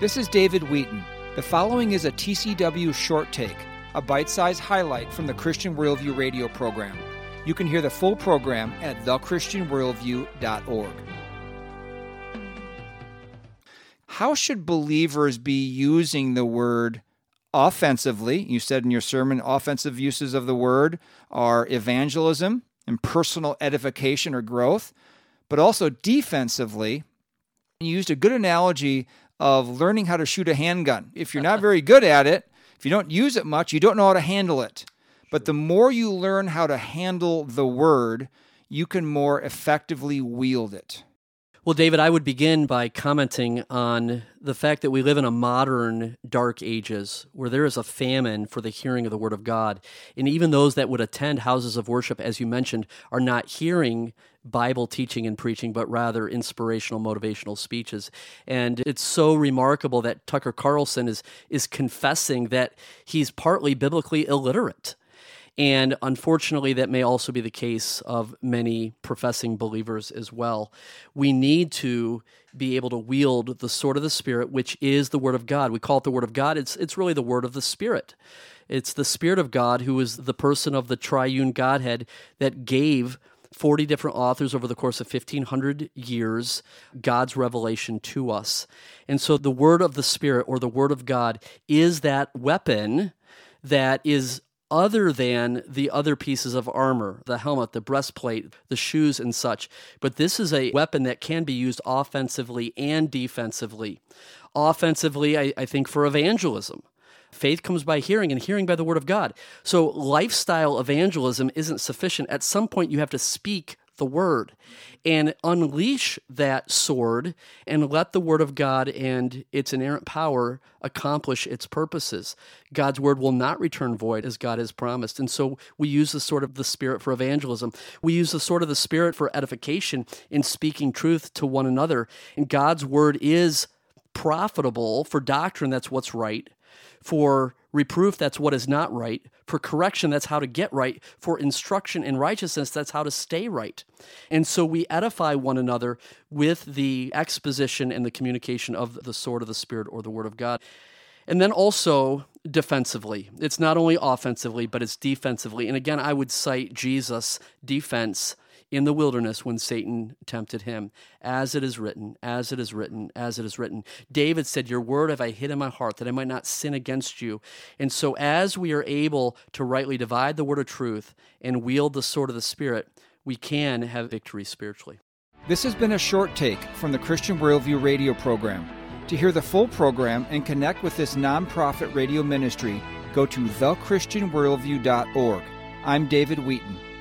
This is David Wheaton. The following is a TCW short take, a bite sized highlight from the Christian Worldview radio program. You can hear the full program at thechristianworldview.org. How should believers be using the word offensively? You said in your sermon, offensive uses of the word are evangelism and personal edification or growth, but also defensively. You used a good analogy of learning how to shoot a handgun. If you're not very good at it, if you don't use it much, you don't know how to handle it. But the more you learn how to handle the word, you can more effectively wield it. Well, David, I would begin by commenting on the fact that we live in a modern dark ages where there is a famine for the hearing of the word of God. And even those that would attend houses of worship, as you mentioned, are not hearing Bible teaching and preaching, but rather inspirational, motivational speeches. And it's so remarkable that Tucker Carlson is, is confessing that he's partly biblically illiterate. And unfortunately, that may also be the case of many professing believers as well. We need to be able to wield the sword of the Spirit, which is the Word of God. We call it the Word of God, it's, it's really the Word of the Spirit. It's the Spirit of God who is the person of the triune Godhead that gave 40 different authors over the course of 1500 years God's revelation to us. And so the word of the Spirit or the word of God is that weapon that is other than the other pieces of armor, the helmet, the breastplate, the shoes, and such. But this is a weapon that can be used offensively and defensively. Offensively, I, I think for evangelism. Faith comes by hearing, and hearing by the word of God. So, lifestyle evangelism isn't sufficient. At some point, you have to speak the word and unleash that sword and let the word of God and its inerrant power accomplish its purposes. God's word will not return void as God has promised. And so we use the sword of the spirit for evangelism. We use the sword of the spirit for edification in speaking truth to one another. And God's word is profitable for doctrine, that's what's right, for reproof, that's what is not right. For correction, that's how to get right. For instruction in righteousness, that's how to stay right. And so we edify one another with the exposition and the communication of the sword of the Spirit or the Word of God. And then also defensively. It's not only offensively, but it's defensively. And again, I would cite Jesus' defense in the wilderness when Satan tempted him. As it is written, as it is written, as it is written. David said, Your word have I hid in my heart that I might not sin against you. And so, as we are able to rightly divide the word of truth and wield the sword of the Spirit, we can have victory spiritually. This has been a short take from the Christian Worldview radio program. To hear the full program and connect with this nonprofit radio ministry, go to thechristianworldview.org. I'm David Wheaton.